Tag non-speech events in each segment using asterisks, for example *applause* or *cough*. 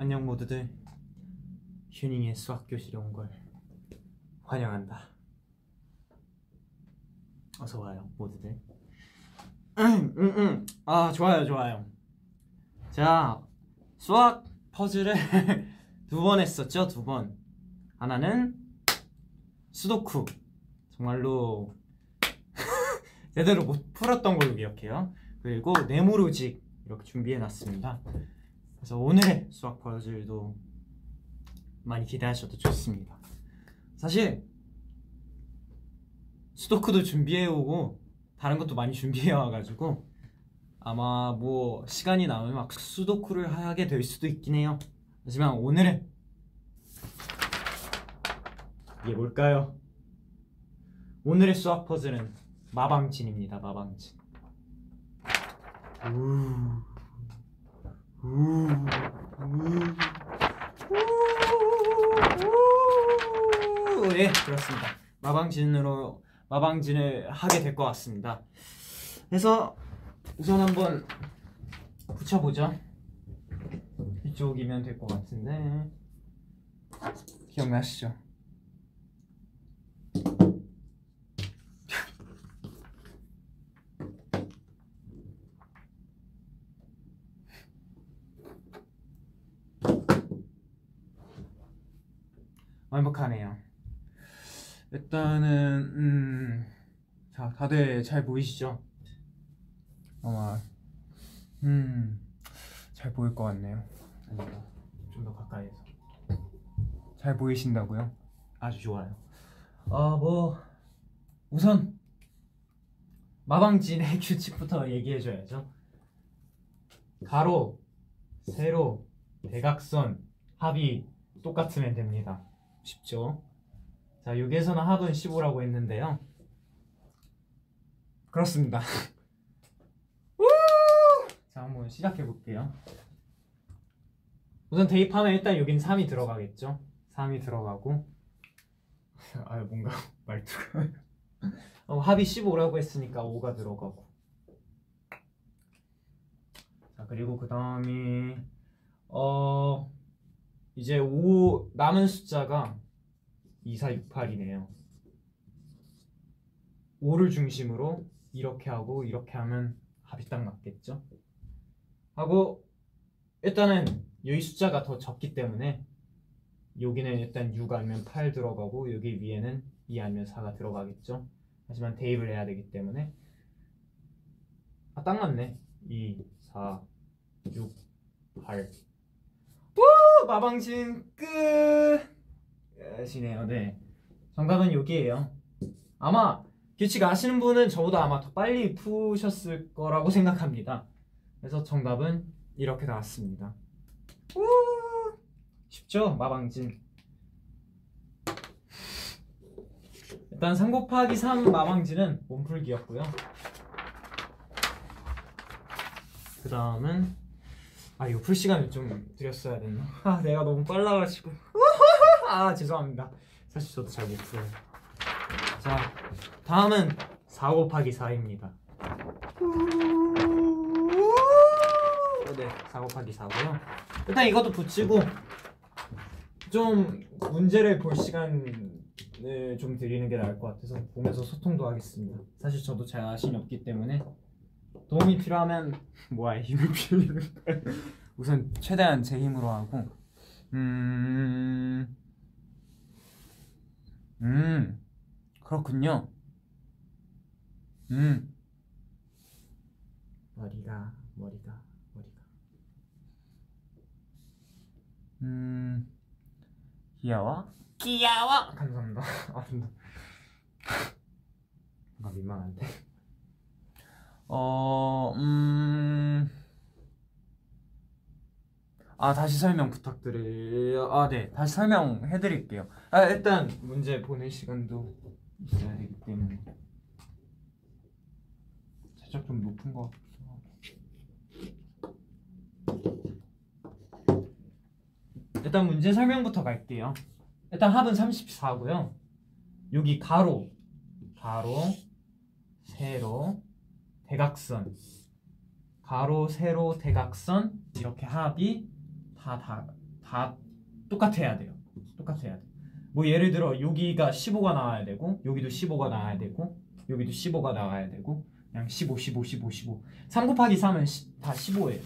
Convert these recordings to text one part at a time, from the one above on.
안녕 모두들 휴닝의 수학 교실에 온 걸 환영한다. 어서 와요 모두들. 음, 음, 음. 아 좋아요 좋아요. 자 수학 퍼즐을 *laughs* 두 번 했었죠 두 번. 하나는 수도쿠 정말로 *laughs* 제대로 못 풀었던 걸로 기억해요. 그리고 네모로직 이렇게 준비해 놨습니다. 그래서 오늘의 수학 퍼즐도 많이 기대하셔도 좋습니다. 사실 수도크도 준비해 오고 다른 것도 많이 준비해 와가지고 아마 뭐 시간이 남으면 막 수도크를 하게 될 수도 있긴 해요. 하지만 오늘은 이게 뭘까요? 오늘의 수학 퍼즐은 마방진입니다. 마방진. 우. 예, 그렇습니다. 마방진으로 마방진을 하게 될 것 같습니다. 그래서 우선 한번 붙여보죠. 이쪽이면 될 것 같은데 기억나시죠? 완벽하네요. 일단은 음, 자 다들 잘 보이시죠? 아마 음잘 보일 것 같네요. 아닌가? 좀더 가까이에서 잘 보이신다고요? 아주 좋아요. 아뭐 우선 마방진의 *laughs* 규칙부터 얘기해줘야죠. 가로, 세로, 대각선, 합이 똑같으면 됩니다. 쉽죠? 자, 여기에서는 합은 15라고 했는데요. 그렇습니다. *laughs* 우! 자, 한번 시작해 볼게요. 우선 대입하면 일단 여긴 3이 들어가겠죠? 3이 들어가고 *laughs* 아, 뭔가 *laughs* 말투가 어, 합이 15라고 했으니까 5가 들어가고 자, 그리고 그 다음이 어 이제 5 남은 숫자가 2, 4, 6, 8이네요. 5를 중심으로 이렇게 하고 이렇게 하면 합이 딱 맞겠죠? 하고 일단은 여기 숫자가 더 적기 때문에 여기는 일단 6 아니면 8 들어가고 여기 위에는 2 아니면 4가 들어가겠죠? 하지만 대입을 해야 되기 때문에 아 딱 맞네 2, 4, 6, 8 우! 마방진 끝이네요. 네. 정답은 여기에요. 아마 규칙 아시는 분은 저보다 아마 더 빨리 푸셨을 거라고 생각합니다. 그래서 정답은 이렇게 나왔습니다. 우! 쉽죠? 마방진. 일단 3 곱하기 3 마방진은 몸풀기였고요. 그 다음은 아 이거 풀 시간을 좀 드렸어야 됐나? *laughs* 아 내가 너무 빨라가지고. *laughs* 아 죄송합니다. 사실 저도 잘 못 풀어요. 자 다음은 4 곱하기 4입니다. 네 4 곱하기 4고요. 일단 이것도 붙이고 좀 문제를 볼 시간을 좀 드리는 게 나을 것 같아서 보면서 소통도 하겠습니다. 사실 저도 자신이 없기 때문에 도움이 필요하면 뭐야 힘을 빌리는 거야 우선 최대한 제 힘으로 하고 음... 음 그렇군요. 음. 머리가 머리가 머리가. 음 귀여워? 귀여워! 감사합니다. *laughs* 아 뭔가 민망한데 어, 음, 아 다시 설명 부탁드려요. 아 네, 다시 설명해 드릴게요. 아 일단 문제 보낼 시간도 있어야 되기 때문에 살짝 좀 높은 것 같기도. 일단 문제 설명부터 갈게요. 일단 합은 34고요. 여기 가로, 가로, 세로, 대각선 가로 세로 대각선 이렇게 합이 다, 다 다 똑같아야 돼요. 똑같아야 돼. 뭐 예를 들어 여기가 15가 나와야 되고 여기도 15가 나와야 되고 여기도 15가 나와야 되고 그냥 15, 15, 15, 15. 3 곱하기 3은 시, 다 15예요.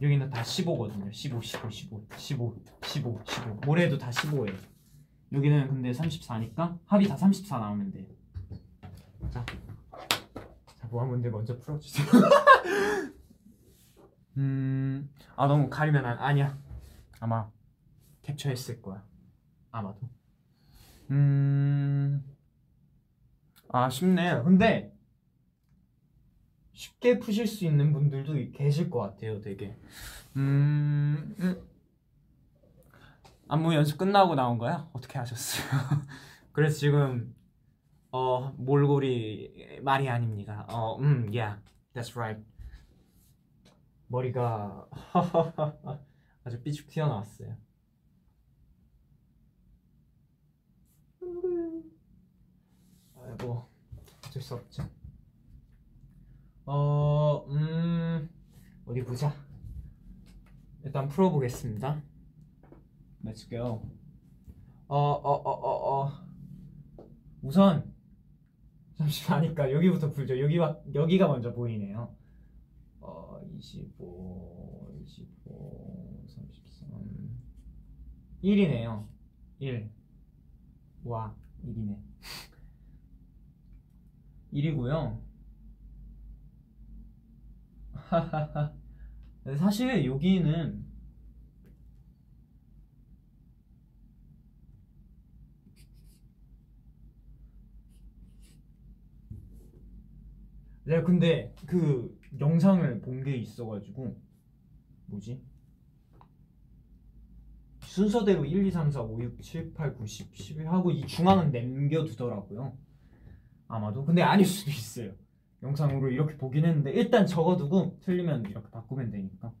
여기는 다 15거든요. 15, 15, 15, 15, 15, 15. 모래도 다 15예요. 여기는 근데 34니까 합이 다 34 나오면 돼요. 모아 문제 먼저 풀어주세요. *laughs* 음, 아 너무 가리면 안, 아니야. 아마 캡처했을 거야. 아마도. 음, 아 쉽네요. 근데 쉽게 푸실 수 있는 분들도 계실 것 같아요, 되게. 음, 음. 안무 연습 끝나고 나온 거야? 어떻게 하셨어요? *laughs* 그래서 지금 어 몰골이 말이 아닙니다. 어, 음, yeah, that's right. 머리가 *laughs* 아주 삐죽 튀어나왔어요. 아이고 어쩔 수 없죠. 어, 음, 어디 보자. 일단 풀어보겠습니다. Let's go. 어, 어, 어, 어, 어. 우선 잠시만니까 여기부터 풀죠. 여기가 여기가 먼저 보이네요. 어, 25, 25, 33, 1이네요. 1. 와, 1이네. 1이고요. *laughs* 사실 여기는 내가 근데 그 영상을 본 게 있어가지고 뭐지? 순서대로 1, 2, 3, 4, 5, 6, 7, 8, 9, 10, 11 하고 이 중앙은 남겨두더라고요. 아마도 근데 아닐 수도 있어요. 영상으로 이렇게 보긴 했는데 일단 적어두고 틀리면 이렇게 바꾸면 되니까.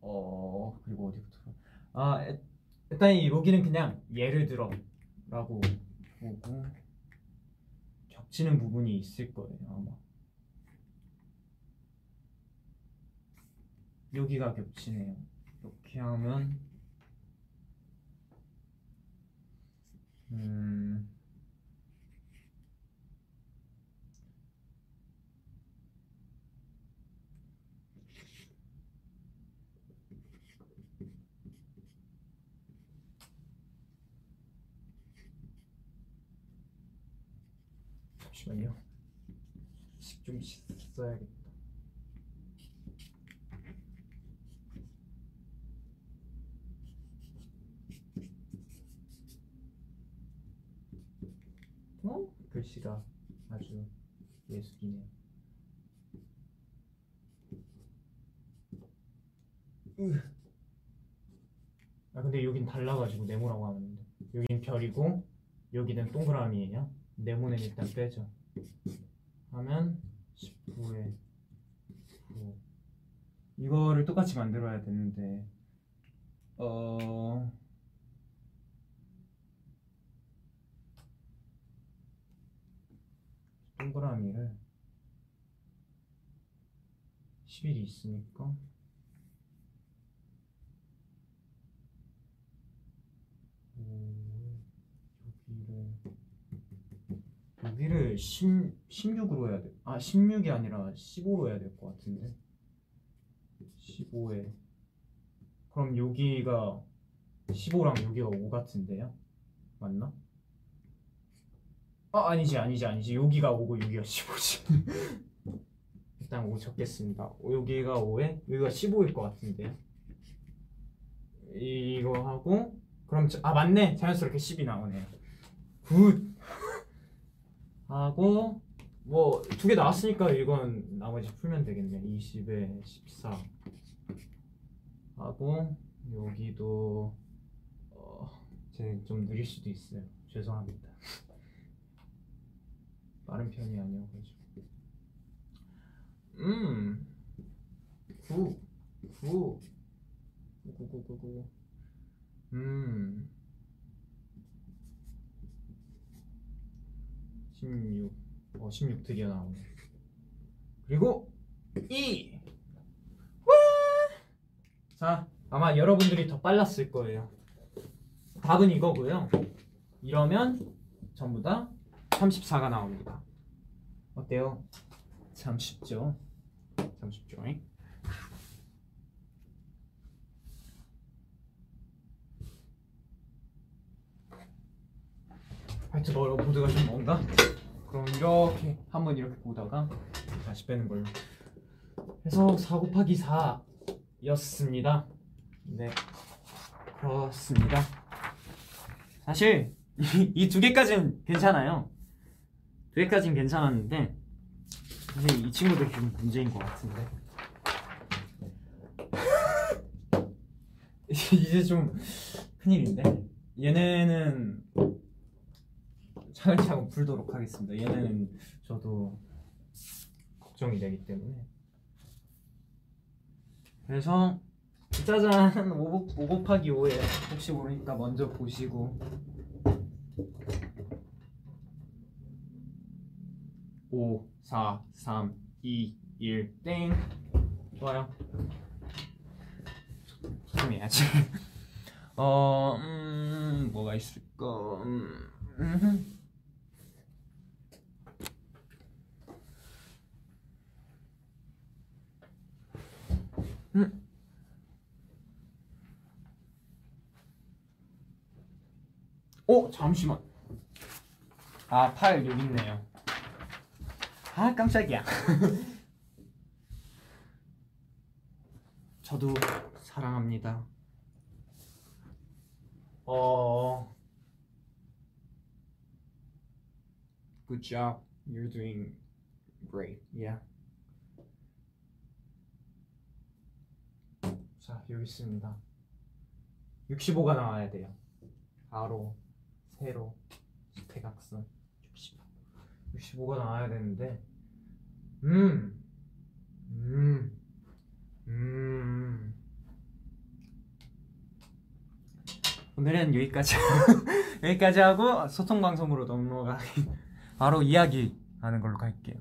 어 그리고 어디부터? 아 일단 여기는 그냥 예를 들어라고 보고 겹치는 부분이 있을 거예요 아마. 여기가 겹치네요. 이렇게 하면 음. 잠시만요. 좀 씻어야겠다. 어? 글씨가 아주 예술이네요. 으. 아 근데 여긴 달라가지고 네모라고 하는데 여긴 별이고 여기는 동그라미예요. 네모는 일단 빼죠. 하면 19에 9 이거를 똑같이 만들어야 되는데 어 동그라미를 11이 있으니까 여기를 10, 16으로 해야 돼. 아, 16이 아니라 15로 해야 될 것 같은데. 15에. 그럼 여기가 15랑 여기가 5 같은데요? 맞나? 아, 아니지, 아니지, 아니지. 여기가 5고 여기가 15지. *laughs* 일단 5 적겠습니다. 여기가 5에 여기가 15일 것 같은데요. 이거 하고 그럼 저, 아 맞네 자연스럽게 10이 나오네요. good. 하고 뭐 두 개 나왔으니까 이건 나머지 풀면 되겠네. 20에 14 하고 여기도 어, 제가 좀 느릴 수도 있어요. 죄송합니다. 빠른 편이 아니어가지고. 음. 9 9 9 9 9 9 음 16. 어, 16 드디어 나오네. 그리고 2. 와! 자, 아마 여러분들이 더 빨랐을 거예요. 답은 이거고요. 이러면 전부 다 34가 나옵니다. 어때요? 참 쉽죠? 참 쉽죠? 잉? 화이트보드 보드가 좀 뭔가? 그럼 이렇게 한번 이렇게 보다가 다시 빼는 걸로. 해서 4 곱하기 4였습니다. 네 그렇습니다. 사실 이 두 개까지는 괜찮아요. 두 개까지는 괜찮았는데 사실 이 친구들 좀 문제인 것 같은데. *laughs* 이제 좀 큰일인데 얘네는 차근차근 풀도록 하겠습니다. 얘네는 저도 걱정이 되기 때문에. 그래서 짜잔 5, 5 곱하기 5에 혹시 모르니까 먼저 보시고. 5, 4, 3, 2, 1, 땡. 좋아요. 소통해야지. *laughs* 어... 음... 뭐가 있을까? 음... 음. 음. 어 잠시만. 아 파일 여기 있네요. 아 깜짝이야. *laughs* 저도 사랑합니다. 어. Good job. You're doing great. Yeah 자 여기 있습니다. 65가 나와야 돼요. 가로 세로 대각선 65 65가 나와야 되는데 음 음, 음. 오늘은 여기까지 *laughs* 여기까지 하고 소통 방송으로 넘어가기. 바로 이야기 하는 걸로 갈게요.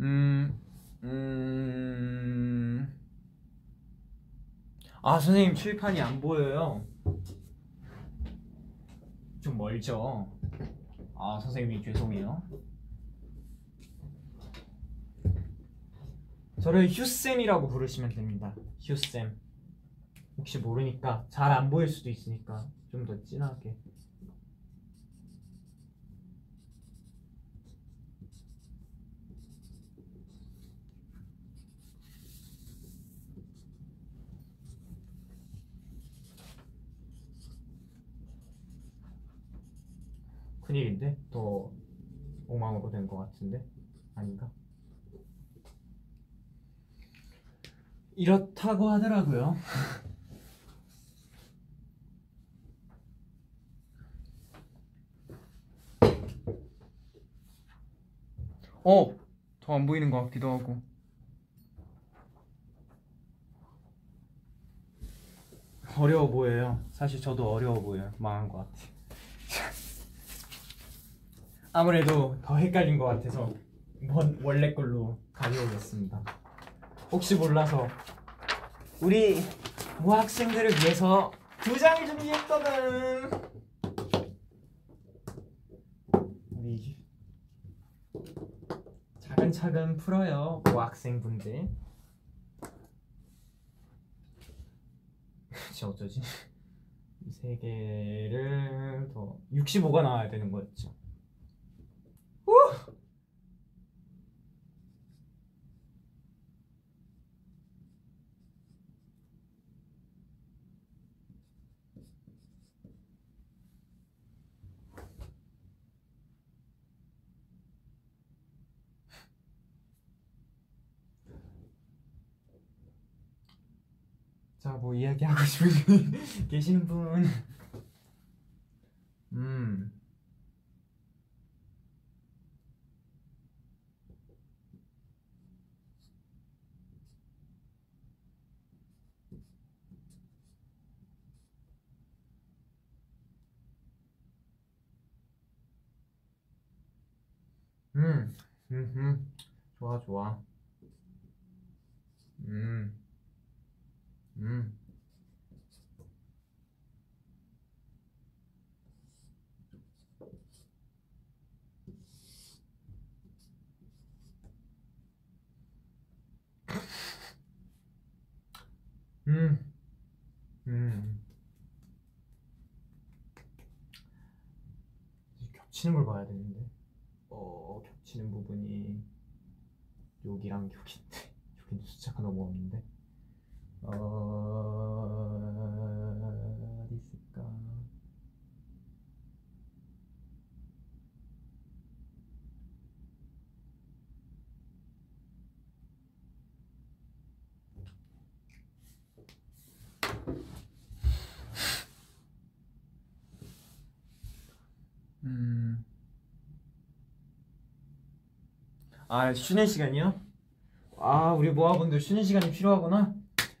음, 음, 아 선생님 칠판이 안 보여요. 좀 멀죠. 아 선생님이 죄송해요. 저를 휴쌤이라고 부르시면 됩니다. 휴쌤. 혹시 모르니까 잘 안 보일 수도 있으니까 좀 더 진하게. 큰일인데 더 엉망으로 된 것 같은데 아닌가? 이렇다고 하더라고요. 어, 더 안 보이는 것 같기도 하고. 어려워 보여요. 사실 저도 어려워 보여요. 망한 것 같아. 아무래도 더 헷갈린 것 같아서 원, 원래 걸로 가져오겠습니다. 혹시 몰라서 우리 모학생들을 위해서 두 장을 준비했거든. 우리 차근차근 풀어요, 모학생분들. *laughs* 진짜 어쩌지? 이 세 개를 더 65가 나와야 되는 거였죠. 자, 뭐 이야기하고 *laughs* 분 계시는 분? 음. 음, 좋아, 좋아. 음, 음. 음, 음. 음. 겹치는 걸 봐야 되네. 겹치는 부분이 여기랑 여기인데. 여기는 숫자가 너무 없는데. 어, 어디 있을까? 음. 아, 쉬는 시간이요? 아, 우리 모아분들 쉬는 시간이 필요하구나.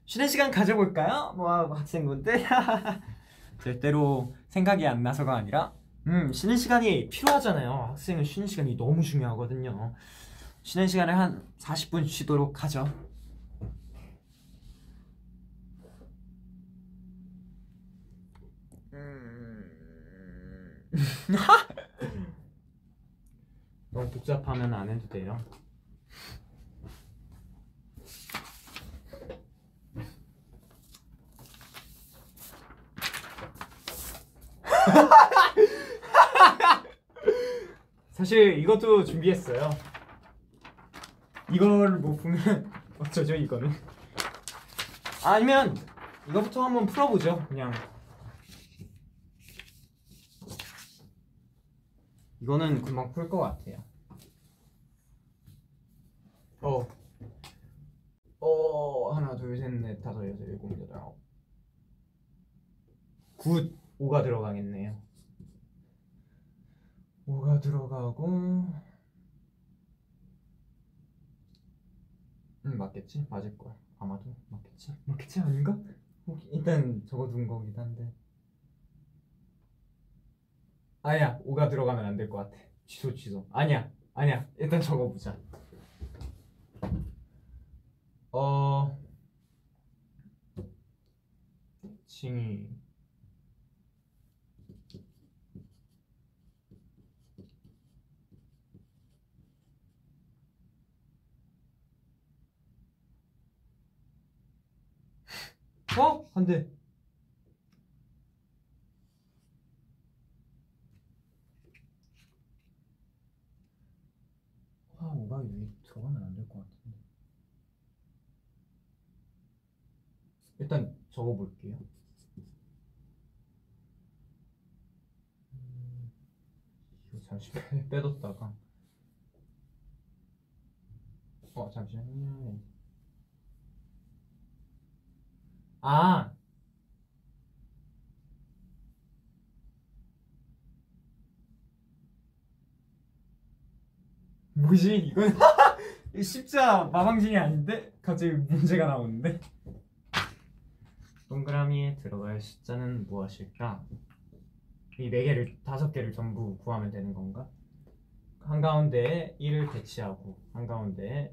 쉬는 시간 가져볼까요? 모아 학생분들. *laughs* 절대로 생각이 안 나서가 아니라, 음, 쉬는 시간이 필요하잖아요. 학생은 쉬는 시간이 너무 중요하거든요. 쉬는 시간을 한 40분 쉬도록 하죠. 음. *laughs* 너무 복잡하면 안 해도 돼요. *laughs* 사실 이것도 준비했어요. 이걸 못 보면 *laughs* 어쩌죠 이거는? 아니면 이거부터 한번 풀어보죠. 그냥 이거는 금방 풀 것 같아요. 어. 어, 하나, 둘, 셋, 넷, 다섯, 여섯, 일곱, 여덟, 아홉. good. 5가 들어가겠네요. 5가 들어가고 음, 맞겠지? 맞을 거야. 아마도 맞겠지? 맞겠지? 아닌가? 혹시 일단 적어둔 거긴 한데 아니야 5가 들어가면 안 될 것 같아. 취소 취소. 아니야 아니야. 일단 적어보자. 어 칭이. 어? 안 돼. 아, 오가 여기 들어가면 안 될 것 같은데. 일단 적어볼게요. 음, 이거 잠시 빼- 빼뒀다가. 어, 잠시만요. 아, 뭐지? 이건 *laughs* 이 십자 마방징이 아닌데? 갑자기 문제가 나오는데? 동그라미에 들어갈 숫자는 무엇일까? 이 네 개를 다섯 개를 전부 구하면 되는 건가? 한 가운데에 1을 배치하고 한 가운데에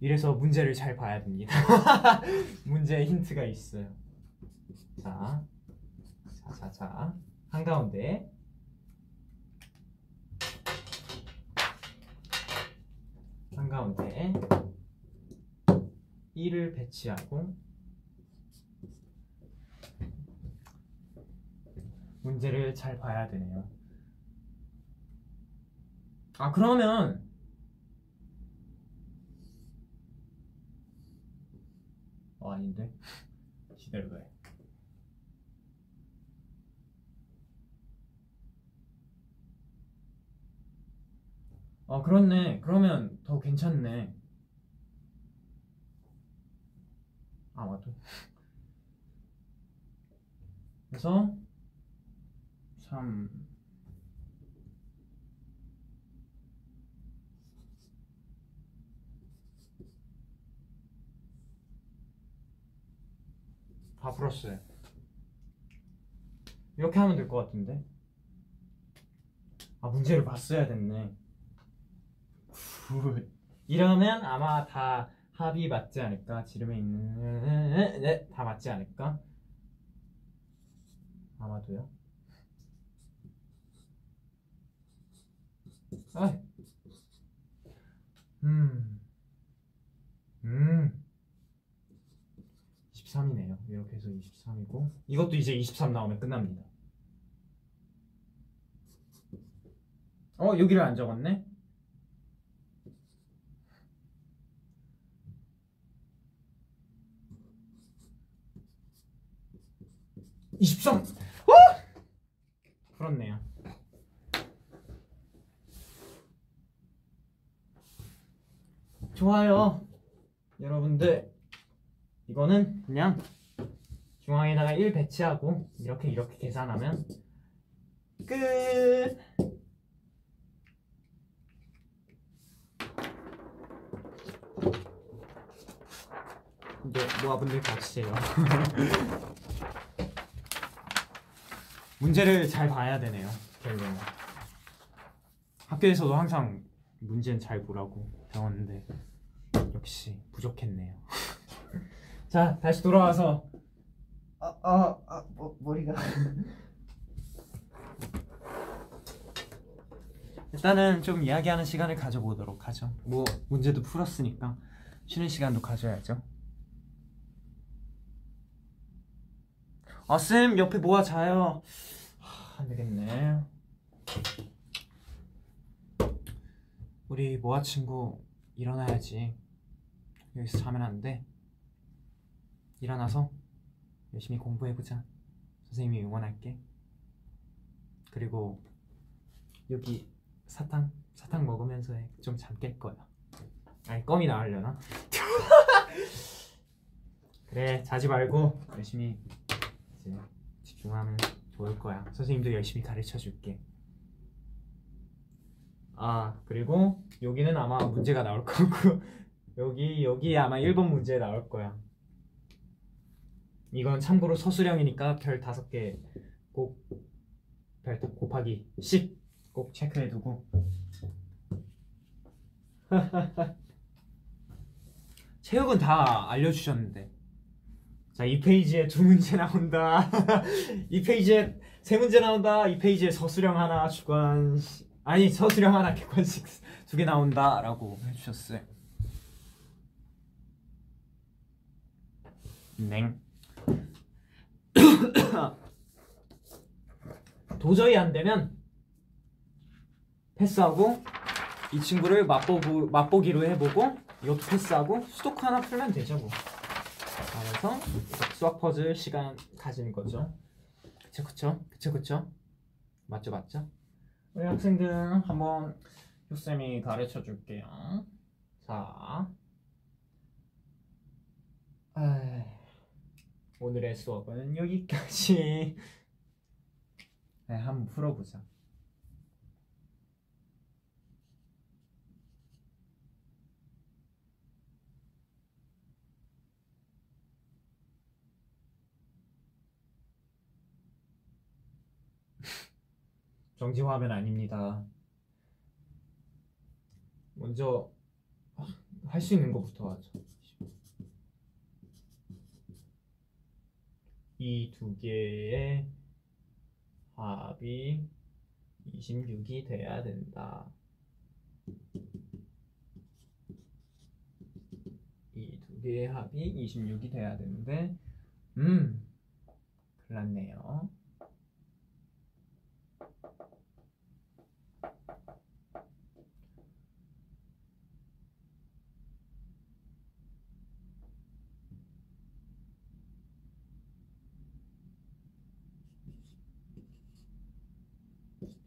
이래서 문제를 잘 봐야 됩니다. *laughs* 문제에 힌트가 있어요. 자, 자, 자, 자, 한 가운데 한가운데 1을 배치하고 문제를 잘 봐야 되네요. 아 그러면 어 아닌데 *laughs* 기다려봐요. 아 그렇네. 그러면 더 괜찮네. 아마도. 그래서 3 다 풀었어요. 이렇게 하면 될 것 같은데. 아 문제를 봤어야 됐네. good. *laughs* 이러면 아마 다 합이 맞지 않을까? 지름에 있는 네, 다 맞지 않을까? 아마도요. 아, 음, 음. 23이네요. 이렇게 해서 23이고 이것도 이제 23 나오면 끝납니다. 어 여기를 안 적었네. (23) 어! 풀었네요. 좋아요. 여러분들 이거는 그냥 중앙에다가 1 배치하고 이렇게 이렇게 계산하면 끝. 이제 모아분들 같이 해요 *laughs* 문제를 잘 봐야 되네요 결국은. 학교에서도 항상 문제는 잘 보라고 배웠는데 역시 부족했네요. *laughs* 자 다시 돌아와서. 아아 아 아, 뭐, 머리가. *laughs* 일단은 좀 이야기하는 시간을 가져보도록 하죠. 뭐 문제도 풀었으니까 쉬는 시간도 가져야죠 아 쌤 옆에 모아 자요. 하, 안 되겠네. 우리 모아 친구 일어나야지. 여기서 자면 안돼. 일어나서 열심히 공부해보자. 선생님이 응원할게. 그리고 여기 사탕 사탕 먹으면서 해. 좀잠깰 거야. 아니 껌이 나으려나? *laughs* 그래 자지 말고 열심히 이제 집중하면 좋을 거야. 선생님도 열심히 가르쳐 줄게. 아 그리고 여기는 아마 문제가 나올 거고. *laughs* 여기 여기 아마 1번 문제 나올 거야. 이건 참고로 서술형이니까 별 5개 꼭 별 곱하기 10 꼭 체크해 두고. *laughs* 체육은 다 알려주셨는데 자, 이 페이지에 두 문제 나온다. *laughs* 이 페이지에 세 문제 나온다. 이 페이지에 서술형 하나, 주관 아니 서술형 하나, 객관식 두 개 나온다라고 해주셨어요. 냉. *coughs* 도저히 안 되면 패스하고 이 친구를 맛보고 맛보기로 해보고 이것도 패스하고 수도크 하나 풀면 되죠 뭐. 그래서 수학 퍼즐 시간 가지는 거죠. 그쵸 그쵸 그쵸 그쵸 맞죠 맞죠? 우리 학생들 한번 효쌤이 가르쳐 줄게요. 자, 아, 오늘의 수업은 여기까지. 네, 한번 풀어보자. 정지 화면 아닙니다. 먼저 할 수 있는 것부터 하죠. 이 두 개의 합이 26이 돼야 된다. 이 두 개의 합이 26이 돼야 되는데, 음, 큰일 났네요.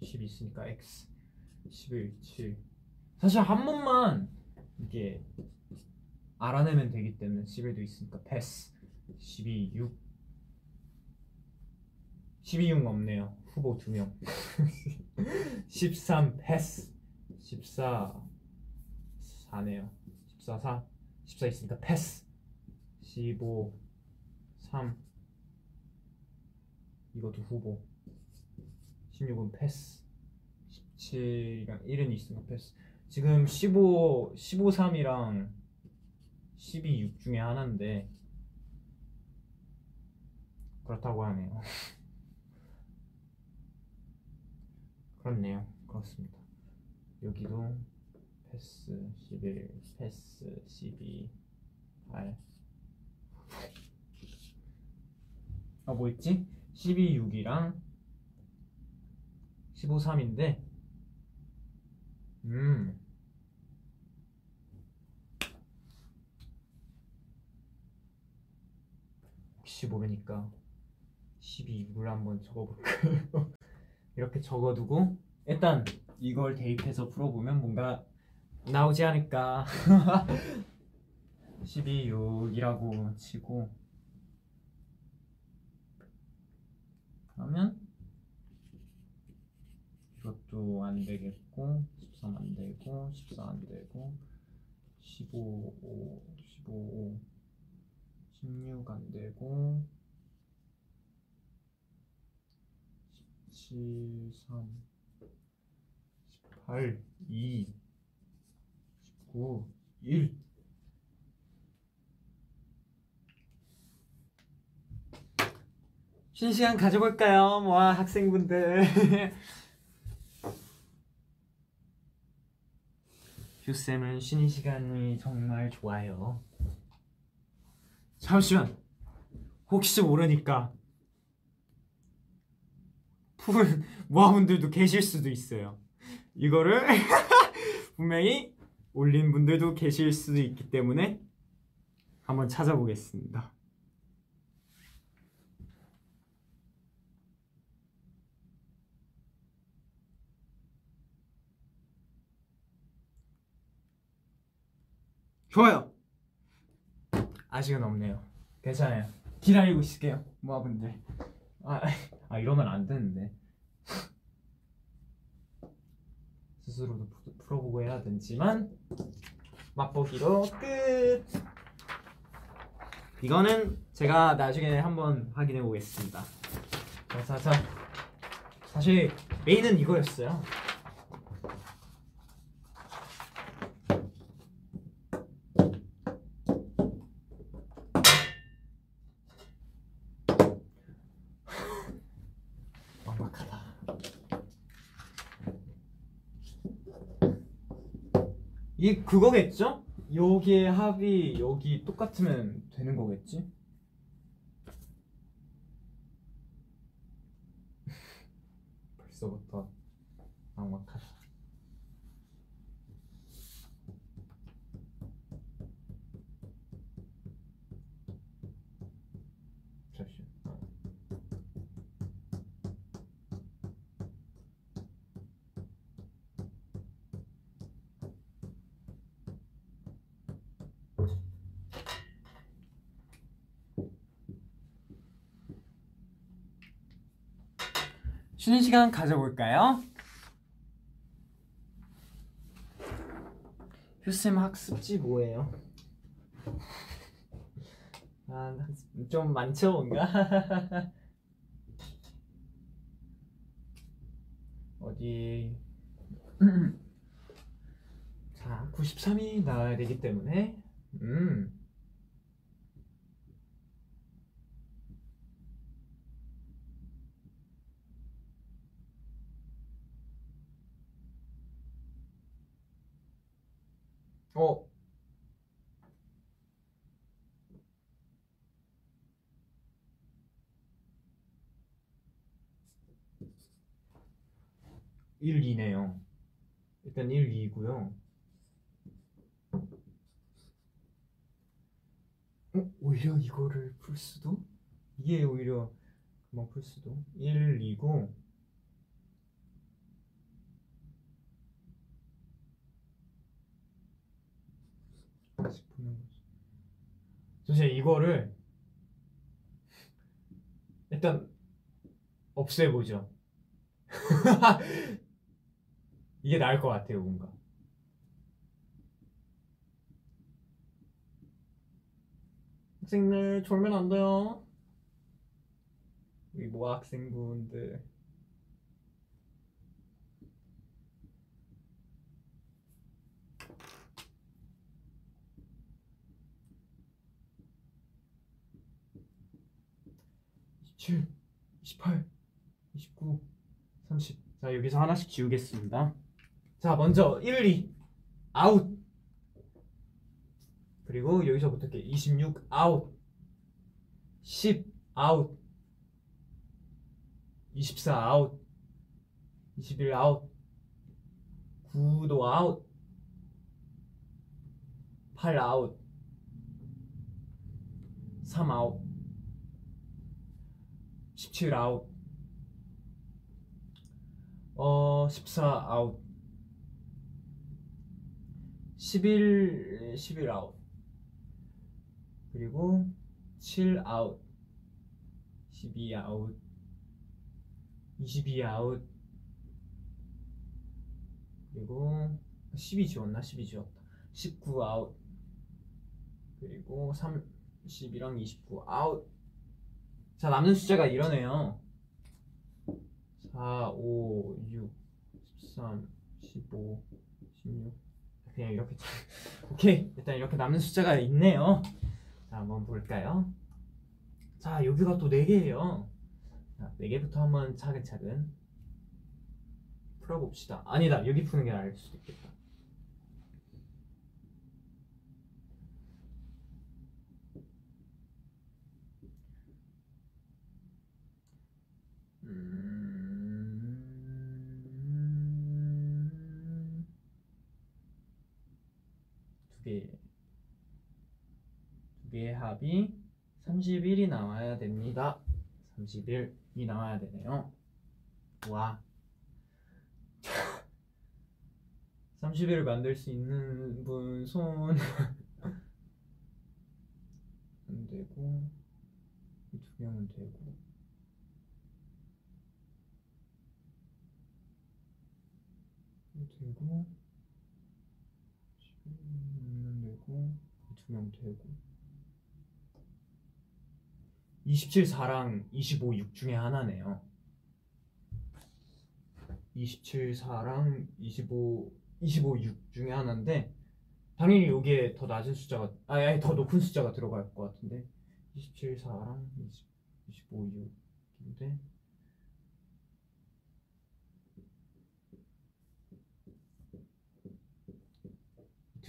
10이 있으니까 x 11, 7 사실 한 번만 이게 알아내면 되기 때문에 11도 있으니까 패스. 12, 6 12, 6 없네요. 후보 2명. 13 *laughs* 패스. 14 4네요. 14, 4 14 있으니까 패스. 15 3 이것도 후보 16은 패스 17이랑 1은 있으면 패스. 지금 15, 15, 3이랑 12, 6 중에 하나인데 그렇다고 하네요. *laughs* 그렇네요. 그렇습니다. 여기도 패스 11 패스 12 8 아, 뭐 있지? 12, 6이랑 15, 3인데, 음. 혹시 모르니까 12, 6을 한번 적어볼까요? *laughs* 이렇게 적어두고, 일단 이걸 대입해서 풀어보면 뭔가 나오지 않을까. *laughs* 12, 6이라고 치고, 그러면 이것도 안 되겠고 13 안 되고 14 안 되고 15 5 15 5 16 안 되고 17 3 18 2 19 1 쉬는 시간 가져볼까요? 와 학생분들 *laughs* 휴쌤은 쉬는 시간이 정말 좋아요. 잠시만. 혹시 모르니까 푸른 *laughs* 모아분들도 계실 수도 있어요. 이거를 *laughs* 분명히 올린 분들도 계실 수도 있기 때문에 한번 찾아보겠습니다 좋아요. 아직은 없네요. 괜찮아요. 기다리고 있을게요, 모아분들. 아, 아 이러면 안 되는데. 스스로도 푸- 풀어보고 해야 되지만 맛보기로 끝. 이거는 제가 나중에 한번 확인해 보겠습니다. 자, 자, 자. 사실 메인은 이거였어요. 막막하다. 이 그거겠죠? 여기에 합이 여기 똑같으면 되는 거겠지? *laughs* 벌써부터 막막하다. 쉬는 시간 가져볼까요? 휴쌤 학습지 뭐예요? 아, 좀 많죠 뭔가? *laughs* 어디 *clears throat* 자 93이 나와야 되기 때문에 음 1, 2네요. 일단 1, 2고요. 어? 오히려 이거를 풀 수도? 이게 오히려 금방 풀 수도 1, 2고 다시 보는 거지 도대체 이거를 일단 없애보죠 *laughs* 이게 나을 것 같아요, 뭔가. 학생들 졸면 안 돼요. 우리 모아 학생분들. (27) (28) (29) (30) 자 여기서 하나씩 지우겠습니다 자 먼저 1, 2 아웃. 그리고 여기서부터 이렇게 26 아웃. 10 아웃. 24 아웃. 21 아웃. 9도 아웃. 8 아웃. 3 아웃. 17 아웃. 어, 14 아웃 11 11 아웃. 그리고 7 아웃. 12 아웃. 22 아웃. 그리고 12 지웠나? 12 지웠다. 19 아웃. 그리고 30이랑 29 아웃. 자 남는 숫자가 이러네요. 4, 5, 6, 13, 15, 16 그냥 이렇게 *laughs* 오케이. 일단 이렇게 남는 숫자가 있네요. 자 한번 볼까요? 자 여기가 또 4개예요. 자 4개부터 한번 차근차근 풀어봅시다. 아니다. 여기 푸는 게 나을 수도 있겠다 개. 두 개의 합이 31이 나와야 됩니다. 31이 나와야 되네요. 와. 30일을 *laughs* 만들 수 있는 분 손. *laughs* 안 되고, 이 두 명은 되고. 이 되고, 되고, 이두명 되고. 27 4랑 25 6 중에 하나네요. 27 4랑 25 25 6 중에 하나인데 당연히 여기에 더 낮은 숫자가 아니, 아니 더 높은 숫자가 들어갈 것 같은데 27 4랑 20, 25 6인데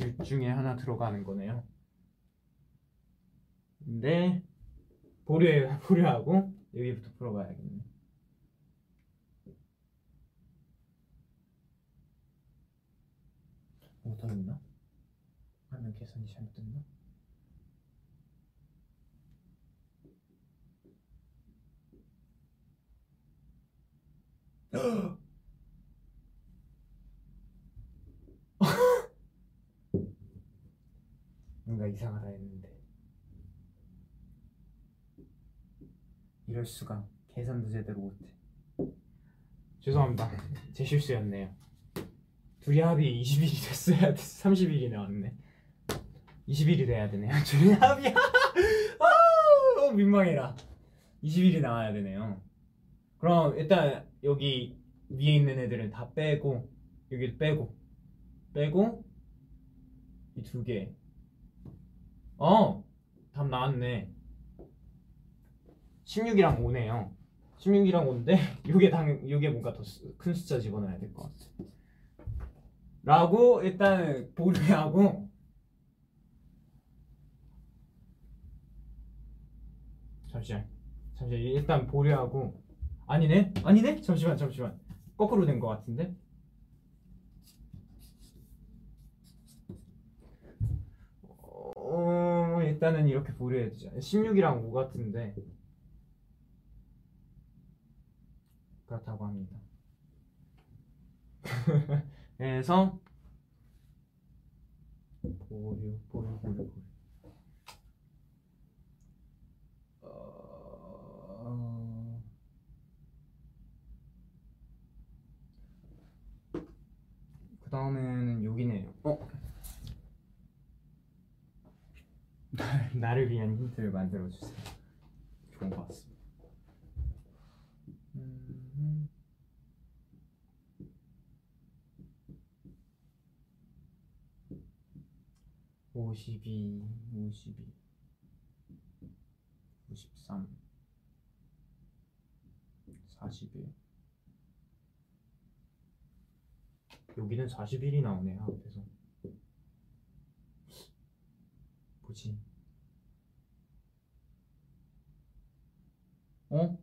둘 중에 하나 들어가는 거네요. 근데 보류 보류하고 여기부터 풀어봐야겠네. 뭐더 있나? 화면 계산이 잘못됐나? *gasps* *laughs* 뭔가 이상하다 했는데. 이럴 수가 계산도 제대로 못해. 죄송합니다. *laughs* 제 실수였네요. 둘이 합이 20일이 됐어야 돼 30일이 나왔네. 20일이 돼야 되네요. *laughs* 둘이 합이 *laughs* 아, 민망해라. 20일이 나와야 되네요. 그럼 일단 여기 위에 있는 애들은 다 빼고 여기도 빼고 빼고 이 두 개. 어, 답 나왔네. 16이랑 5네요. 16이랑 5인데 이게 *laughs* 당 이게 뭔가 더 큰 숫자 집어넣어야 될 것 같아. 라고 일단 보류하고. 잠시만. 잠시만. 일단 보류하고. 아니네? 아니네? 잠시만 잠시만. 거꾸로 된 것 같은데? 어, 일단은 이렇게 보류해야 되죠. 16이랑 5 같은데 그렇다고 합니다. *laughs* 그래서 보류 보류 보류 보류 어... 그 다음에는 여기네요. 어? *laughs* 나를 위한 힌트를 만들어 주세요 좋은 것 같습니다 음... 52, 52, 93, 41. 여기는 41이 나오네 앞에서. 보지. 어?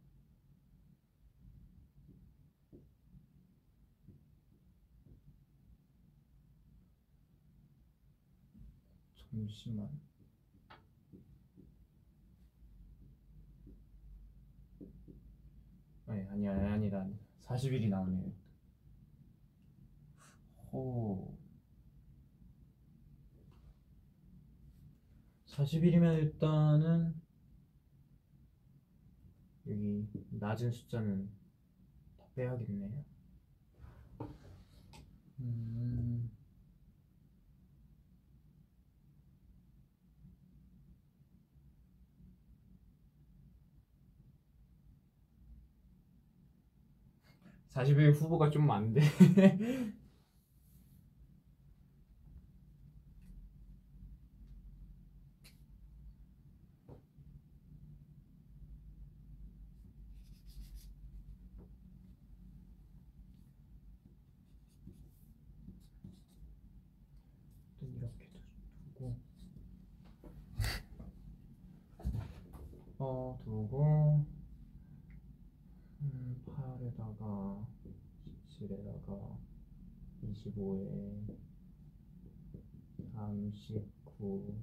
잠시만. 아니 아니야 아니다. 40일이 나오네요. 호. 40일이면 일단은 여기 낮은 숫자는 다 빼야겠네요. 음. (40일) 후보가 좀 많은 *laughs* 데 또 이렇게 두고 어 두고 음, 8에다가 17에다가 25에 39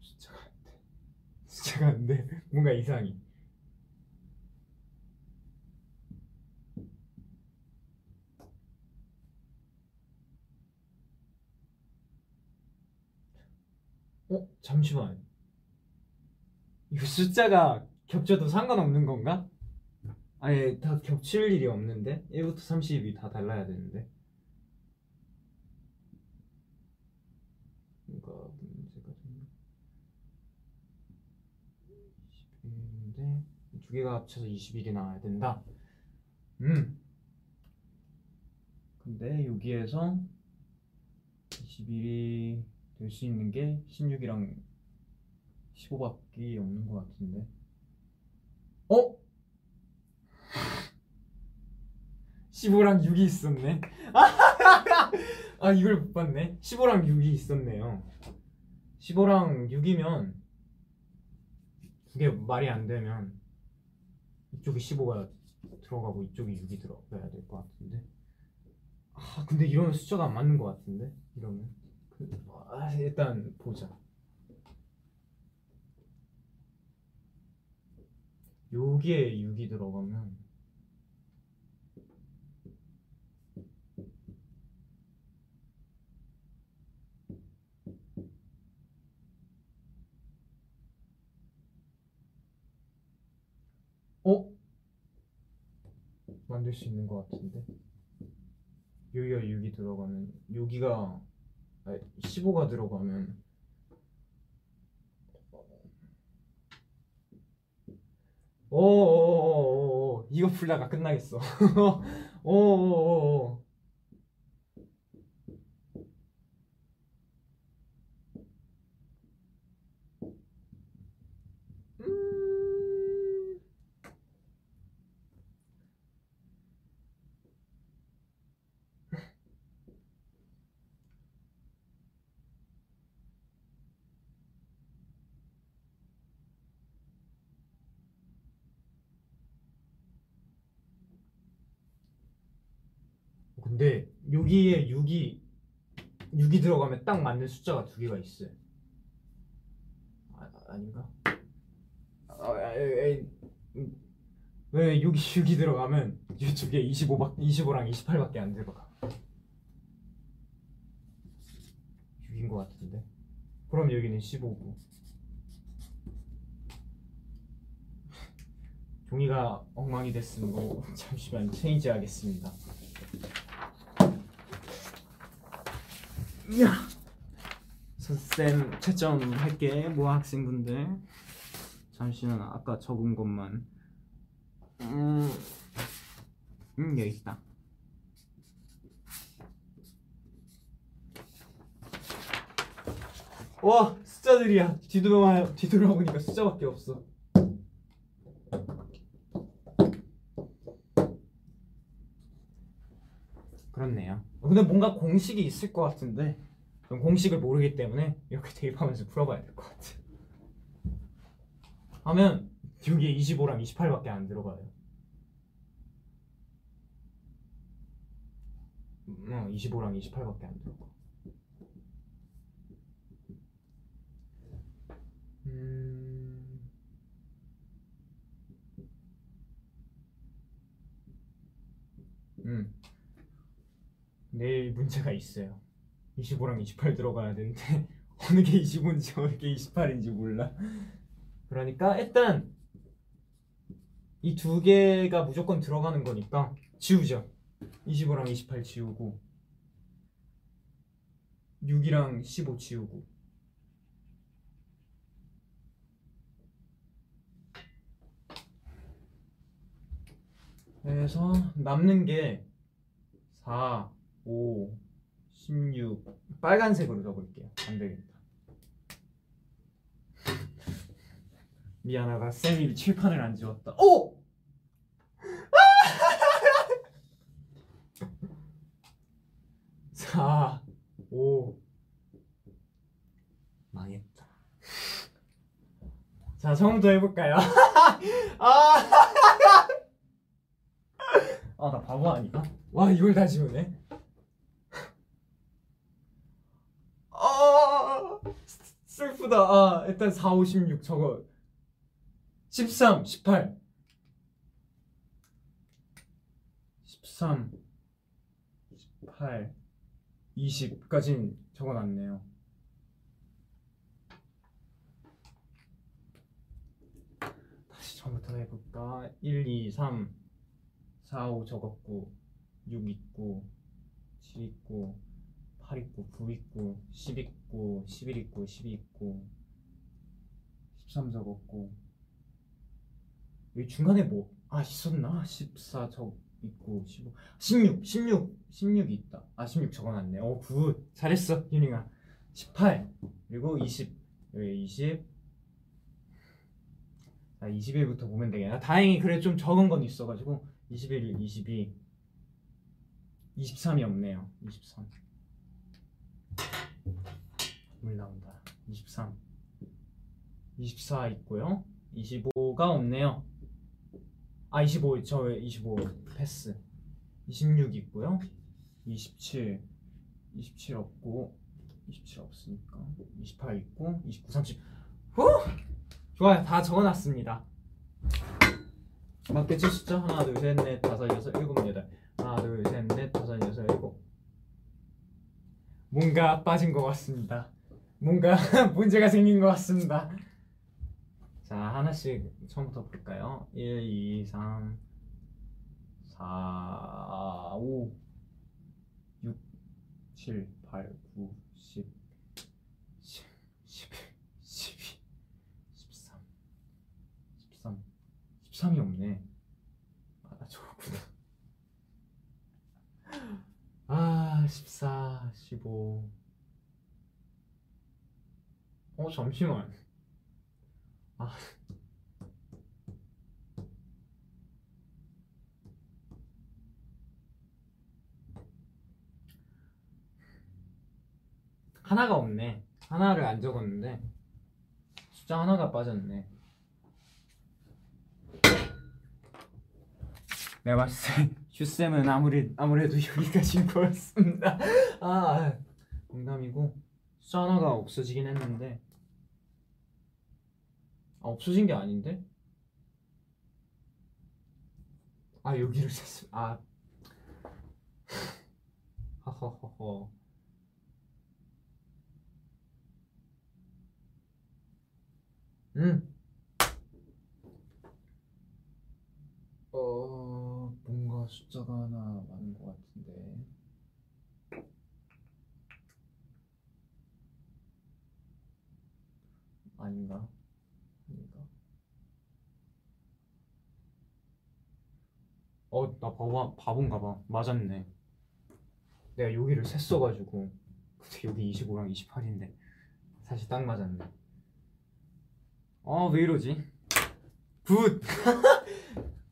숫자가 안 돼. *laughs* 숫자가 안 돼. 뭔가 이상해. 어? 잠시만 이거 숫자가 겹쳐도 상관없는 건가? 아예 다 겹칠 일이 없는데? 1부터 30이 다 달라야 되는데? 뭔가 문제가 좀 21인데 두 개가 합쳐서 21이 나와야 된다. 음. 근데 여기에서 21이 될 수 있는 게 16이랑 15밖에 없는 것 같은데. 어? 15랑 6이 있었네. *laughs* 아 이걸 못 봤네. 15랑 6이 있었네요. 15랑 6이면 그게 말이 안 되면 이쪽이 15가 들어가고 이쪽이 6이 들어가야 될 것 같은데. 아 근데 이러면 숫자가 안 맞는 것 같은데. 이러면 그, 아, 일단 보자. 여기에 6이 들어가면 어? 만들 수 있는 것 같은데 여기가 6이 들어가면 여기가 아니, 15가 들어가면 오오오오오 이거 풀다가 끝나겠어. 오오오오 음. 근데 여기에 6이 6이 들어가면 딱 맞는 숫자가 두 개가 있어요. 아, 아닌가? 아, 아, 에이, 음, 왜 6이 6이 들어가면 이쪽에 25박 25랑 28밖에 안 들어가. 6인 것 같은데. 그럼 여기는 15고. 종이가 엉망이 됐으면 뭐 잠시만 체인지 하겠습니다. 야, 선쌤 채점 할게 뭐 학생분들 잠시만 아까 적은 것만 음, 음 여기 있다. 와 숫자들이야 뒤돌아 뒤돌아보니까 숫자밖에 없어. 그렇네요. 근데 뭔가 공식이 있을 것 같은데 그럼 공식을 모르기 때문에 이렇게 대입하면서 풀어봐야 될 것 같아. 하면 여기에 25랑 28밖에 안 들어가요. 어, 25랑 28밖에 안 들어가. 음. 음. 내일 문제가 있어요. 25랑 28 들어가야 되는데 *laughs* 어느 게 25인지 어느 게 28인지 몰라. 그러니까 일단 이 두 개가 무조건 들어가는 거니까 지우죠. 25랑 28 지우고 6이랑 15 지우고 그래서 남는 게 4, 5, 16 빨간색으로 적을게요. 안 되겠다. 미안하다. 쌤이 칠판을 안 지웠다. 오! *laughs* 4, 5 망했다. 자, 처음부터 해볼까요? *laughs* 아, *laughs* 아, 나 바보 아닌가? 와, 이걸 다 지우네. 아, 슬프다. 아, 일단 4, 5, 16 저거 13, 18 13 18 20까지는 적어놨네요. 다시 처음부터 해볼까? 1, 2, 3, 4, 5 적었고 6 있고 7 있고 8 있고 9 있고 10 있고 11 있고 12 있고 13 적었고. 여기 중간에 뭐 아 있었나? 14 적 있고 15 16 16 16이 있다. 아 16 적어놨네. 어굿. 잘했어 유닝아. 18 그리고 20 여기 20 자, 21부터 보면 되겠네 다행히 그래 좀 적은 건 있어가지고 21, 22 23이 없네요. 23 물 나온다. 23 24 있고요. 25가 없네요. 아 25, 저 25 패스. 26 있고요. 27 27 없고 27 없으니까. 28 있고 29, 30 후! 좋아요. 다 적어놨습니다. 맞겠지 숫자? 하나 둘 셋 넷 다섯 여섯 일곱 여덟. 하나 둘 셋 넷 다섯 여섯 뭔가 빠진 것 같습니다. 뭔가 *laughs* 문제가 생긴 것 같습니다. 자 하나씩 처음부터 볼까요? 1, 2, 3 4, 5 6, 7, 8, 9, 10 10, 11, 12 13 13 13이 없네 아나 적었구나 아 14, 15 어 잠시만 아. 하나가 없네. 하나를 안 적었는데 숫자 하나가 빠졌네. 내가 봤을 때 슈쌤은 아무리 아무래도 여기까지인 것 같습니다. 아 농담이고 하나가 없어지긴 했는데 아, 없어진 게 아닌데? 아 여기를 셌어. 아 *laughs* 허허허허. 음. 어 뭔가 숫자가 하나 많은 것 같은데. 아닌가? 아닌가? 어, 나 바보, 바본가 봐. 맞았네. 내가 여기를 셌어가지고. 근데 여기 25랑 28인데. 사실 딱 맞았네. 어, 왜 이러지? good! *laughs*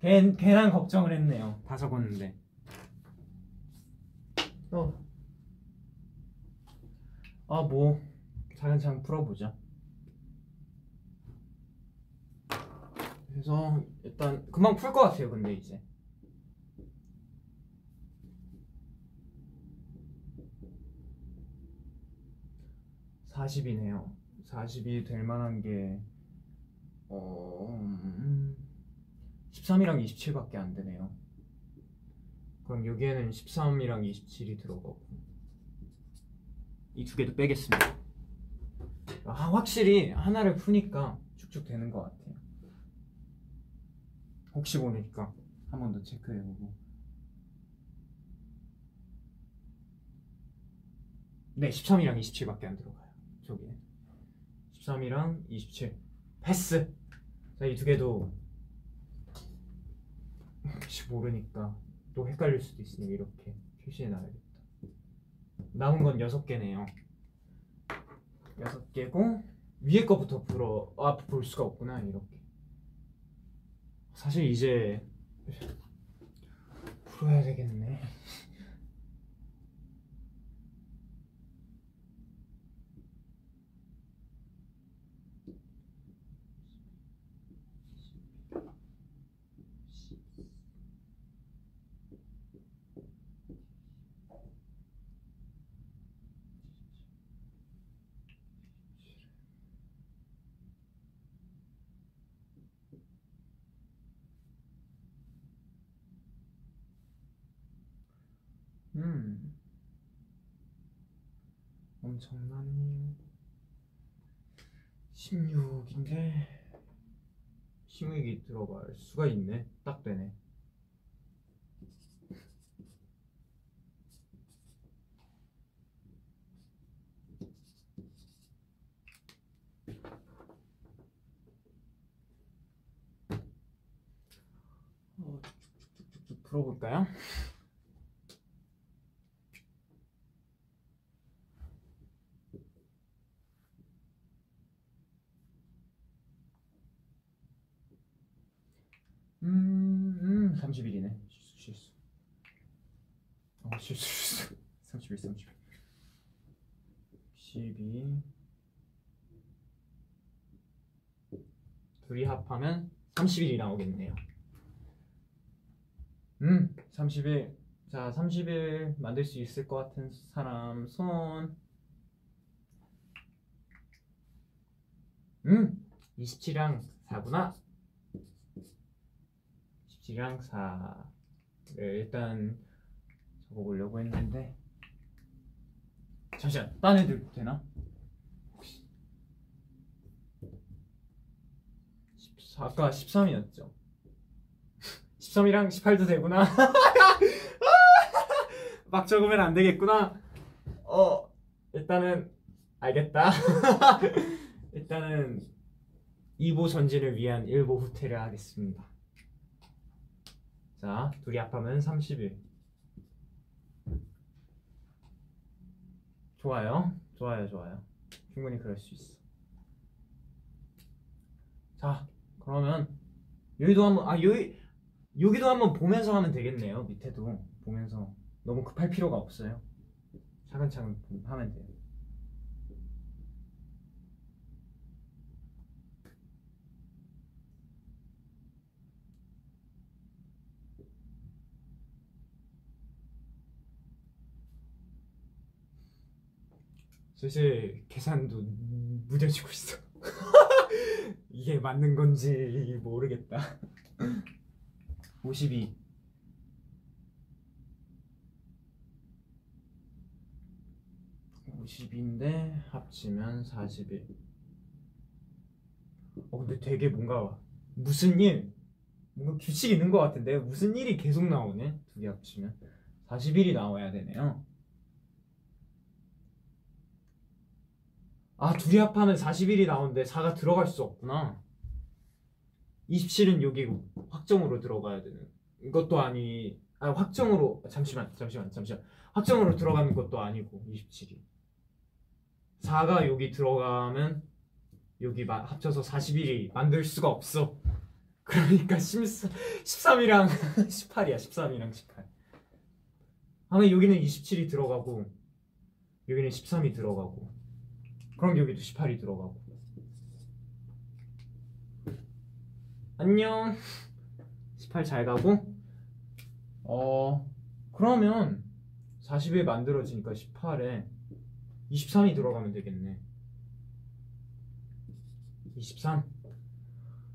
괜, 괜한 걱정을 했네요. 다 적었는데. 어. 아, 뭐. 차근차근 풀어보자. 그래서 일단 금방 풀 것 같아요. 근데 이제. 40이네요 40이 될 만한 게 어... 음... 13이랑 27밖에 안 되네요. 그럼 여기에는 13이랑 27이 들어가고 이 두 개도 빼겠습니다. 아, 확실히 하나를 푸니까 쭉쭉 되는 것 같아요. 혹시 모르니까 한 번 더 체크해보고. 네, 13이랑 27밖에 안 들어가요. 저기에 13이랑 27 패스. 자, 이 두 개도 혹시 모르니까 또 헷갈릴 수도 있으니 이렇게 표시해 놔야겠다. 남은 건 여섯 개네요. 여섯 개고 위에 거부터 풀어 아 볼 수가 없구나 이렇게. 사실 이제 풀어야 되겠네. 음. 엄청나네. 16인데 16이 들어갈 수가 있네. 딱 되네. 어, 쭉쭉쭉쭉 풀어볼까요? 음, 음 30일이네. 실수, 실수. 어, 실수, 실수. 31, 31. 12. 합하면 30일이 나오겠네요. 음, 30일. 자, 30일 만들 수 있을 것 같은 사람 손. 음, 27이랑 4구나. 17이랑 4를 일단 적어보려고 했는데 잠시만 딴 애들 되나? 혹시 14, 아까 13이었죠? 13이랑 18도 되구나 *laughs* 막 적으면 안 되겠구나 어 일단은 알겠다 *laughs* 일단은 2보 전진을 위한 1보 후퇴를 하겠습니다 자, 둘이 합하면 30일. 좋아요. 좋아요, 좋아요. 충분히 그럴 수 있어. 자, 그러면 여기도 한번 아 여기 여기도 한번 보면서 하면 되겠네요. 밑에도 보면서 너무 급할 필요가 없어요. 차근차근 하면 돼요. 슬슬 계산도 *laughs* 무뎌지고 있어. 이게 맞는 건지 모르겠다. 52. (50인데) 합치면 (41) 어 근데 되게 뭔가 무슨 일? 뭔가 규칙 있는 것 같은데 무슨 일이 계속 나오네? 두 개 합치면. 41이 나와야 되네요 아 둘이 합하면 41이 나오는데 4가 들어갈 수 없구나. 27은 여기 확정으로 들어가야 되는 것도 아니 아 확정으로 잠시만 잠시만 잠시만. 확정으로 들어가는 것도 아니고 27이. 4가 여기 들어가면 여기 마, 합쳐서 41이 만들 수가 없어. 그러니까 13이랑 18이야 13이랑 18 하면 여기는 27이 들어가고 여기는 13이 들어가고 그럼 여기도 18이 들어가고. 안녕. 18 잘 가고. 어 그러면 40에 만들어지니까 18에 23이 들어가면 되겠네. 23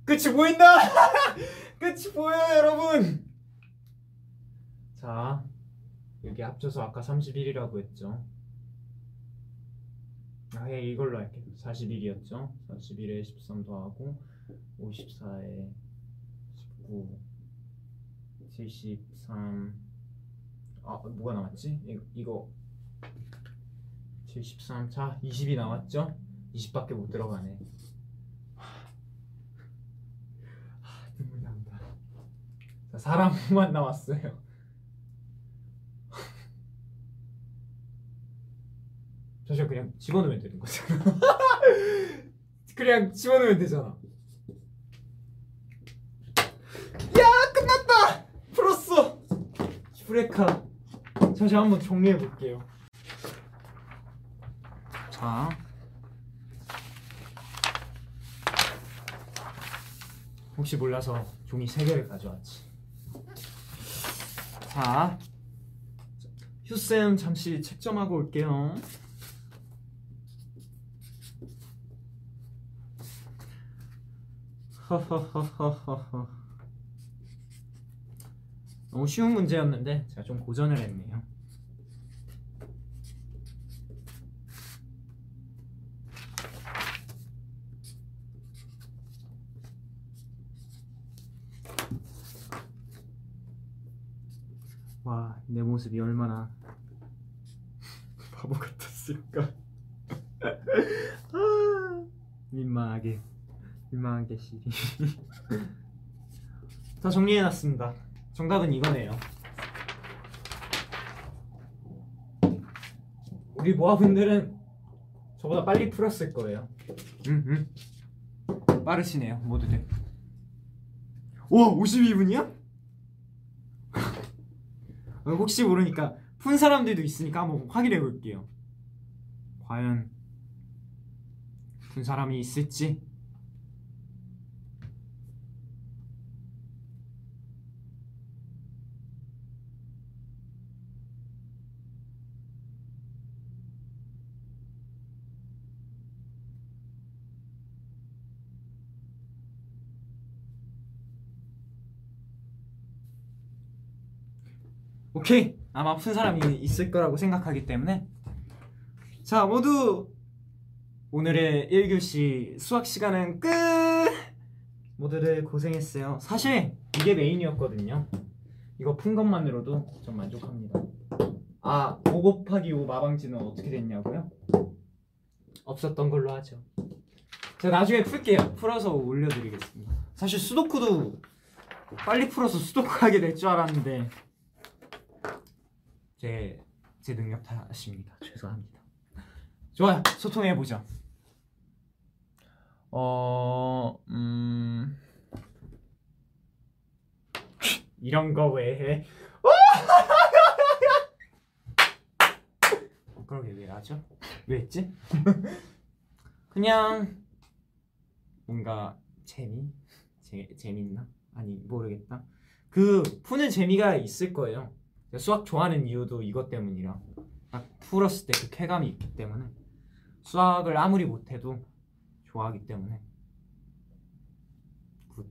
끝이 보인다! *laughs* 끝이 보여요 여러분! 자 여기 합쳐서 아까 31이라고 했죠 아예 이걸로 할게요. 41이었죠? 41에 13 더하고 54에 19 73 아 뭐가 남았지? 이, 이거. 73 자 20이 남았죠? 20밖에 못 들어가네. 하, 눈물 난다. 자 4랑만 *laughs* 남았어요 사실 그냥 집어넣으면 되는 거잖아. *laughs* 그냥 집어넣으면 되잖아. 야 끝났다! 풀었어! 슈레카. 다시 한번 정리해 볼게요. 자. 혹시 몰라서 종이 3개를 가져왔지. 자. 휴쌤 잠시 책점하고 올게요 허허허허허 *laughs* 너무 쉬운 문제였는데 제가 좀 고전을 했네요. 와, 내 모습이 얼마나 *laughs* 바보 같았을까. *laughs* 아, 민망하게, 민망하게 시리. 다 정리해놨습니다. 정답은 이거네요. 우리 모아분들은 저보다 빨리 풀었을 거예요. 음, 음. 빠르시네요, 모두들. 와, 52분이야? *laughs* 혹시 모르니까 푼 사람들도 있으니까 한번 확인해 볼게요. 과연 푼 사람이 있을지. 오케이. 아마 푼 사람이 있을 거라고 생각하기 때문에. 자 모두 오늘의 1교시 수학 시간은 끝! 모두들 고생했어요. 사실 이게 메인이었거든요. 이거 푼 것만으로도 좀 만족합니다. 아 5 곱하기 5 마방지는 어떻게 됐냐고요? 없었던 걸로 하죠. 제가 나중에 풀게요. 풀어서 올려드리겠습니다. 사실 수도쿠도 빨리 풀어서 수도쿠 하게 될 줄 알았는데 제, 제 능력 탓입니다. 죄송합니다. 좋아요. 소통해보죠. 어, 음. 이런 거 왜 해? *laughs* 그러게 왜 하죠? 왜 했지? *laughs* 그냥 뭔가 재미? 재, 재밌나? 아니 모르겠다. 그 푸는 재미가 있을 거예요. 수학 좋아하는 이유도 이것 때문이라 딱 풀었을 때 그 쾌감이 있기 때문에 수학을 아무리 못해도 좋아하기 때문에 good.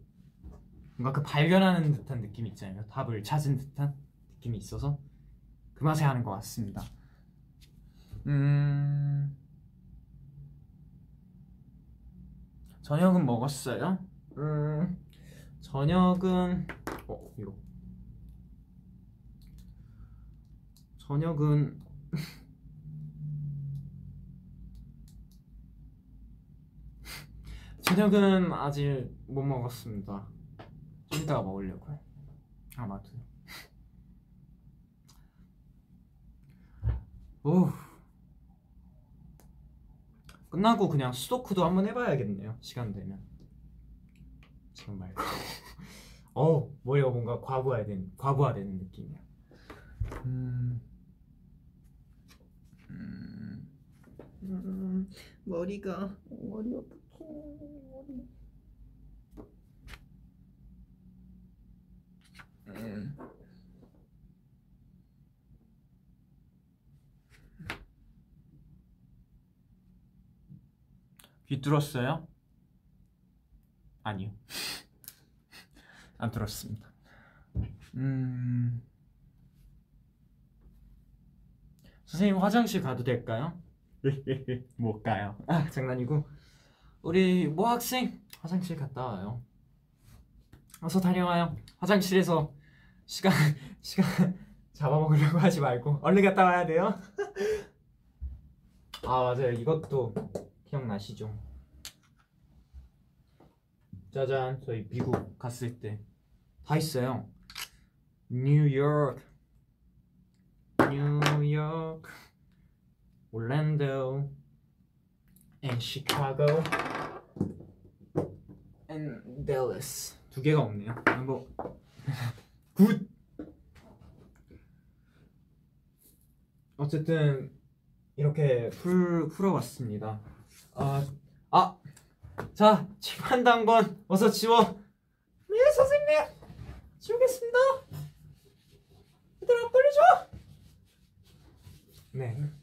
뭔가 그 발견하는 듯한 느낌이 있잖아요 답을 찾은 듯한 느낌이 있어서 그 맛에 하는 것 같습니다 음... 저녁은 먹었어요? 음... 저녁은 어 이거 저녁은 *laughs* 저녁은 아직 못 먹었습니다. 좀 이따가 먹으려고요. 아마도. 오. *laughs* 끝나고 그냥 수도크도 한번 해봐야겠네요. 시간 되면. 지금 말고. 어 머리가 뭔가 과부하된 과부하되는 느낌이야. 음. 음, 음, 머리가 머리 어떡해 머리 음. 귀 뚫었어요? 아니요. *laughs* 안 들었습니다. 음. 선생님 화장실 가도 될까요? *laughs* 못 가요. 아, 장난이고. 우리 모 학생 화장실 갔다 와요. 어서 다녀와요. 화장실에서 시간 *laughs* 시간 잡아먹으려고 하지 말고 얼른 갔다 와야 돼요. *laughs* 아 맞아요. 이것도 기억나시죠? 짜잔 저희 미국 갔을 때 다 있어요. 뉴욕, 뉴욕, 올랜도, and Chicago, and Dallas 두 개가 없네요. 뭐 굿. 어쨌든 이렇게 풀 풀어봤습니다. 아, 아, 자, 칠판 당번 어서 지워. 네, 선생님. 지우겠습니다. 얘들아, 빨리 줘. 네.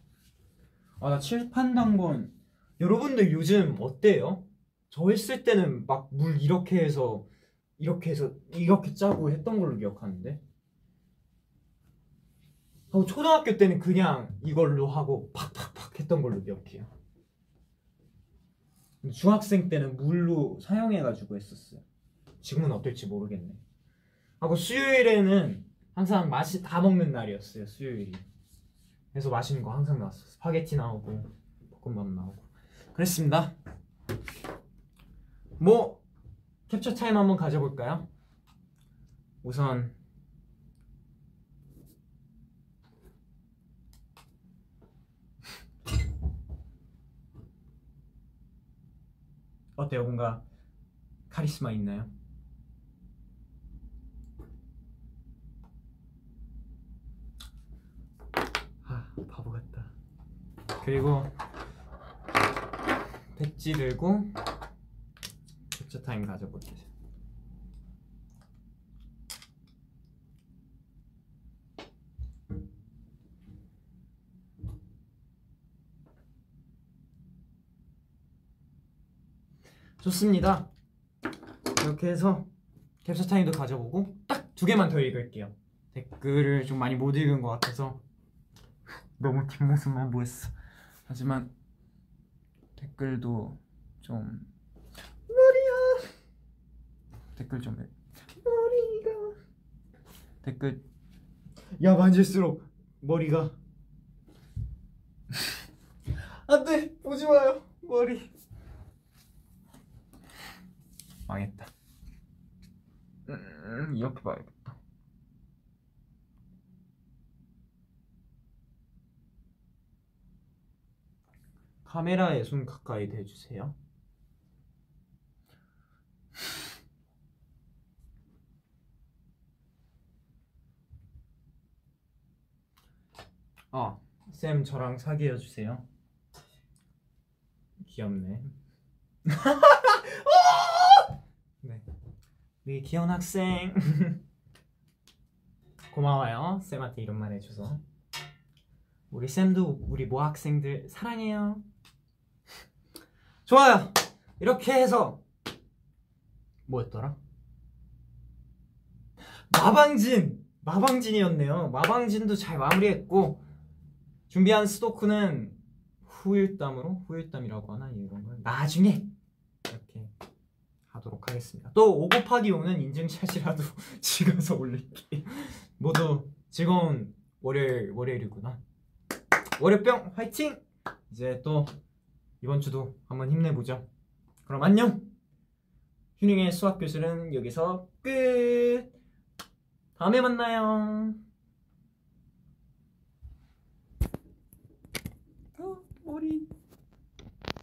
아, 나 칠판 당번. 여러분들 요즘 어때요? 저 했을 때는 막 물 이렇게 해서 이렇게 해서 이렇게 짜고 했던 걸로 기억하는데. 하고 초등학교 때는 그냥 이걸로 하고 팍팍팍 했던 걸로 기억해요. 중학생 때는 물로 사용해가지고 했었어요. 지금은 어떨지 모르겠네. 하고 수요일에는 항상 맛이 다 먹는 날이었어요. 수요일이. 그래서 맛있는 거 항상 나왔어. 스파게티 나오고 볶음밥 나오고. 그랬습니다. 뭐 캡처 타임 한번 가져볼까요? 우선 어때요? 뭔가 카리스마 있나요? 아 바보 같다. 그리고 백지 들고 캡처 타임 가져볼게요. 좋습니다. 이렇게 해서 캡처 타임도 가져보고 딱 두 개만 더 읽을게요. 댓글을 좀 많이 못 읽은 것 같아서 너무 뒷모습만 보였어. 하지만 댓글도 좀 머리야. 댓글 좀 읽- 머리가. 댓글 야 만질수록 머리가. 안돼. 보지 마요. 머리. 망했다. 음, 이렇게 봐야겠다. 카메라에 손 가까이 대주세요. 아, 쌤 저랑 사귀어 주세요. 귀엽네. *laughs* 네. 우리 귀여운 학생. *laughs* 고마워요. 쌤한테 이런 말 해줘서. 우리 쌤도 우리 모 학생들 사랑해요. 좋아요. 이렇게 해서 뭐였더라? 마방진! 마방진이었네요. 마방진도 잘 마무리했고 준비한 스토크는 후일담으로 후일담이라고 하나 이런 걸 나중에 이렇게 하도록 하겠습니다. 또5 곱하기 5는 인증샷이라도 *laughs* 찍어서 올릴게요. 모두 즐거운 월요일 월요일이구나. 월요병 화이팅! 이제 또 이번 주도 한번 힘내보죠. 그럼 안녕. 휴닝의 수학 교실은 여기서 끝. 다음에 만나요. 어, 머리.